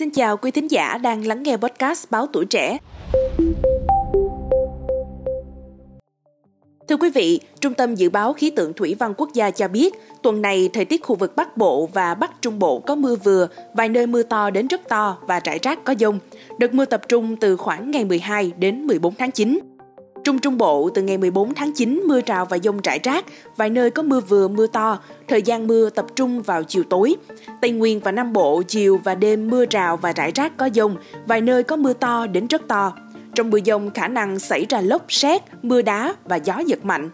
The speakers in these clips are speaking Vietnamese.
Xin chào quý thính giả đang lắng nghe podcast Báo Tuổi Trẻ. Thưa quý vị, Trung tâm Dự báo Khí tượng Thủy văn Quốc gia cho biết, tuần này thời tiết khu vực Bắc Bộ và Bắc Trung Bộ có mưa vừa, vài nơi mưa to đến rất to và rải rác có dông. Đợt mưa tập trung từ khoảng ngày 12 đến 14 tháng 9. Trung Trung Bộ từ ngày 14 tháng 9 mưa rào và dông rải rác, vài nơi có mưa vừa mưa to, thời gian mưa tập trung vào chiều tối. Tây Nguyên và Nam Bộ chiều và đêm mưa rào và rải rác có dông, vài nơi có mưa to đến rất to. Trong mưa dông khả năng xảy ra lốc xét, mưa đá và gió giật mạnh.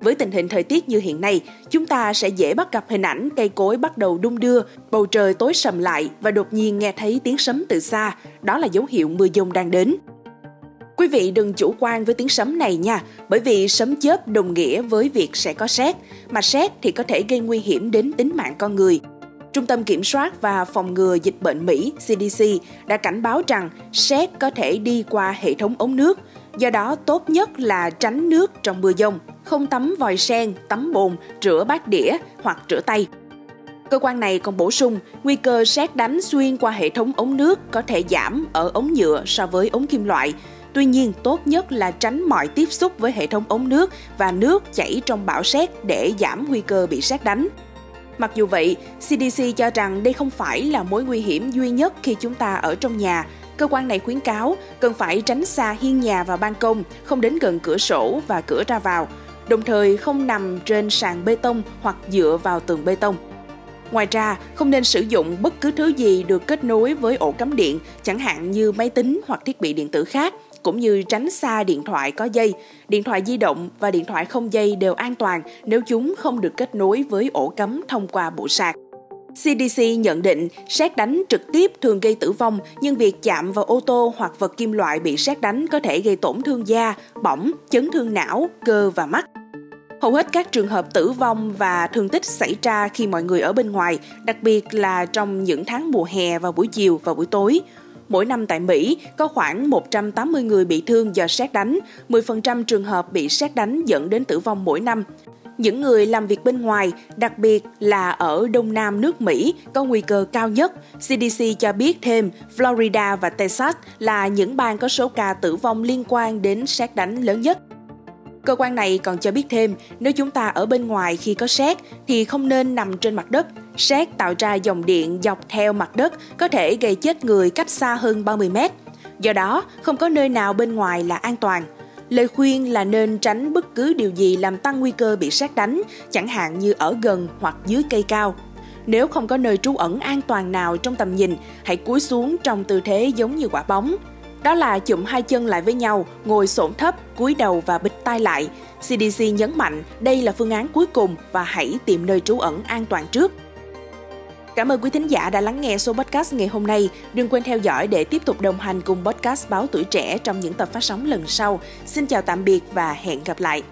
Với tình hình thời tiết như hiện nay, chúng ta sẽ dễ bắt gặp hình ảnh cây cối bắt đầu đung đưa, bầu trời tối sầm lại và đột nhiên nghe thấy tiếng sấm từ xa, đó là dấu hiệu mưa dông đang đến. Quý vị đừng chủ quan với tiếng sấm này nha, bởi vì sấm chớp đồng nghĩa với việc sẽ có sét, mà sét thì có thể gây nguy hiểm đến tính mạng con người. Trung tâm Kiểm soát và Phòng ngừa Dịch bệnh Mỹ CDC đã cảnh báo rằng sét có thể đi qua hệ thống ống nước, do đó tốt nhất là tránh nước trong mưa dông, không tắm vòi sen, tắm bồn, rửa bát đĩa hoặc rửa tay. Cơ quan này còn bổ sung, nguy cơ sét đánh xuyên qua hệ thống ống nước có thể giảm ở ống nhựa so với ống kim loại, Tuy nhiên, tốt nhất là tránh mọi tiếp xúc với hệ thống ống nước và nước chảy trong bão sét để giảm nguy cơ bị sét đánh. Mặc dù vậy, CDC cho rằng đây không phải là mối nguy hiểm duy nhất khi chúng ta ở trong nhà. Cơ quan này khuyến cáo cần phải tránh xa hiên nhà và ban công, không đến gần cửa sổ và cửa ra vào, đồng thời không nằm trên sàn bê tông hoặc dựa vào tường bê tông. Ngoài ra, không nên sử dụng bất cứ thứ gì được kết nối với ổ cắm điện, chẳng hạn như máy tính hoặc thiết bị điện tử khác, cũng như tránh xa điện thoại có dây. Điện thoại di động và điện thoại không dây đều an toàn nếu chúng không được kết nối với ổ cắm thông qua bộ sạc. CDC nhận định xét đánh trực tiếp thường gây tử vong, nhưng việc chạm vào ô tô hoặc vật kim loại bị xét đánh có thể gây tổn thương da, bỏng, chấn thương não, cơ và mắt. Hầu hết các trường hợp tử vong và thương tích xảy ra khi mọi người ở bên ngoài, đặc biệt là trong những tháng mùa hè vào buổi chiều và buổi tối. Mỗi năm tại Mỹ có khoảng 180 người bị thương do xét đánh, 10% trường hợp bị xét đánh dẫn đến tử vong mỗi năm. Những người làm việc bên ngoài, đặc biệt là ở đông nam nước Mỹ, có nguy cơ cao nhất. CDC cho biết thêm, Florida và Texas là những bang có số ca tử vong liên quan đến xét đánh lớn nhất. Cơ quan này còn cho biết thêm, nếu chúng ta ở bên ngoài khi có sét thì không nên nằm trên mặt đất. Sét tạo ra dòng điện dọc theo mặt đất có thể gây chết người cách xa hơn 30 mét. Do đó, không có nơi nào bên ngoài là an toàn. Lời khuyên là nên tránh bất cứ điều gì làm tăng nguy cơ bị sét đánh, chẳng hạn như ở gần hoặc dưới cây cao. Nếu không có nơi trú ẩn an toàn nào trong tầm nhìn, hãy cúi xuống trong tư thế giống như quả bóng. Đó là chụm hai chân lại với nhau, ngồi xổm thấp, cúi đầu và bịch tai lại. CDC nhấn mạnh đây là phương án cuối cùng và hãy tìm nơi trú ẩn an toàn trước. Cảm ơn quý thính giả đã lắng nghe số podcast ngày hôm nay. Đừng quên theo dõi để tiếp tục đồng hành cùng podcast Báo Tuổi Trẻ trong những tập phát sóng lần sau. Xin chào tạm biệt và hẹn gặp lại.